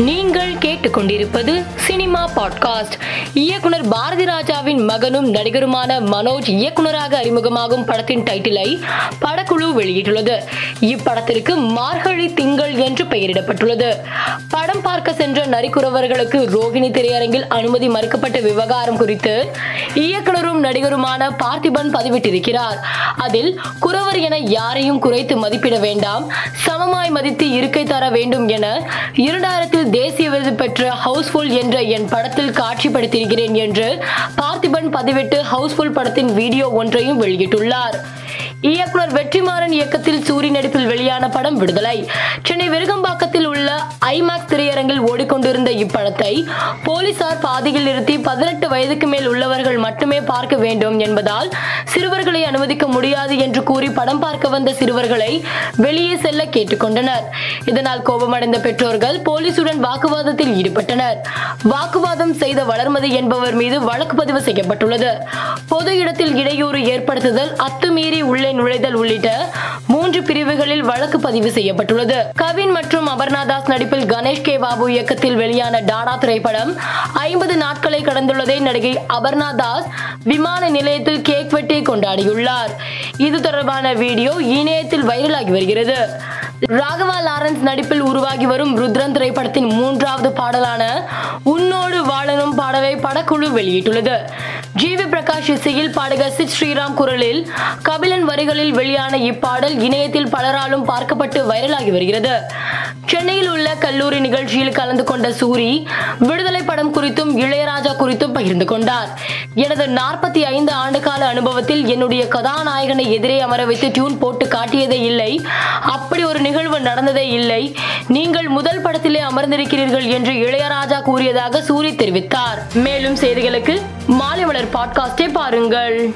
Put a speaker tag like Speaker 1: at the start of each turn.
Speaker 1: நீங்கள் கேட்டுக்கொண்டிருப்பது cinema podcast. இயக்குனர் பாரதி ராஜாவின் மகனும் நடிகருமான மனோஜ் இயக்குனராக அறிமுகமாகும் படத்தின் டைட்டிலை படக்குழு வெளியிட்டுள்ளது. இப்படத்திற்கு மார்கழி திங்கள் என்று பெயரிடப்பட்டுள்ளது. படம் பார்க்க சென்ற நரிக்குறவர்களுக்கு ரோகிணி திரையரங்கில் அனுமதி மறுக்கப்பட்ட விவகாரம் குறித்து இயக்குனரும் நடிகருமான பார்த்திபன் பதிவிட்டிருக்கிறார். அதில் குறவர் என யாரையும் குறைத்து மதிப்பிட வேண்டாம் சமமாய் மதித்து இருக்கை தர வேண்டும் என இரண்டாயிரத்தில் தேசிய விருது பெற்ற ஹவுஸ்ஃபுல் என்ற என் படத்தில் காட்சிப்படுத்தியிருக்கிறேன் என்று பார்த்திபன் பதிவிட்டு ஹவுஸ்ஃபுல் படத்தின் வீடியோ ஒன்றையும் வெளியிட்டுள்ளார். இயக்குனர் வெற்றிமாறன் இயக்கத்தில் சூரி நடிப்பில் வெளியான படம் விடுதலை. சென்னை விருகம்பாக்கத்தில் உள்ள ஐமேக்ஸ் கொண்டிருந்த ஓடிக்கொண்டிருந்த இப்படத்தை போலீசார் பாதியில் நிறுத்தி பதினெட்டு வயதுக்கு மேல் உள்ளவர்கள் மட்டுமே பார்க்க வேண்டும் என்பதால் சிறுவர்களை அனுமதிக்க முடியாது என்று கூறி படம் பார்க்க வந்த சிறுவர்களை வெளியே செல்ல கேட்டுக்கொண்டனர். இதனால் கோபமடைந்த பெற்றோர்கள் போலீசுடன் வாக்குவாதத்தில் ஈடுபட்டனர். வாக்குவாதம் செய்த வளர்மதி என்பவர் மீது வழக்கு பதிவு செய்யப்பட்டுள்ளது. பொது இடத்தில் இடையூறு ஏற்படுத்துதல் அத்துமீறி உள்ளே நுழைதல் உள்ளிட்ட மூன்று பிரிவுகளில் வழக்கு பதிவு செய்யப்பட்டுள்ளது. கவின் மற்றும் அபர்ணாதாஸ் நடிப்பில் கணேஷ் கே. பாபு இயக்கத்தில் வெளியான டாடா திரைப்படம் ஐம்பது நாட்களை கடந்துள்ளதை நடிகை அபர்ணா தாஸ் விமான நிலையத்தில் கேக் வெட்டி கொண்டாடியுள்ளார். இது தொடர்பான வீடியோ இணையத்தில் வைரலாகி வருகிறது. ராகவா லாரன்ஸ் நடிப்பில் உருவாகி வரும் ருத்ரன் திரைப்படத்தின் மூன்றாவது பாடலான உன்னோடு வாழனும் பாடலை படக்குழு வெளியிட்டுள்ளது. ஜிவி பிரகாஷ் இசையில் பாடகர் சித் ஸ்ரீராம் குரலில் கபிலன் வரிகளில் வெளியான இப்பாடல் இணையத்தில் பலராலும் பார்க்கப்பட்டு வைரலாகி வருகிறது. சென்னையில் உள்ள கல்லூரி நிகழ்ச்சியில் கலந்து கொண்ட சூரி விடுதலை படம் குறித்தும் இளையராஜா குறித்தும் பகிர்ந்து கொண்டார். எனது நாற்பத்தி ஐந்து ஆண்டுகால அனுபவத்தில் என்னுடைய கதாநாயகனை எதிரே அமர வைத்து டியூன் போட்டு காட்டியதே இல்லை. அப்படி ஒரு நிகழ்வு நடந்ததே இல்லை. நீங்கள் முதல் படத்திலே அமர்ந்திருக்கிறீர்கள் என்று இளையராஜா கூறியதாக சூரி தெரிவித்தார். மேலும் செய்திகளுக்கு மாலை மலர் பாட்காஸ்டை பாருங்கள்.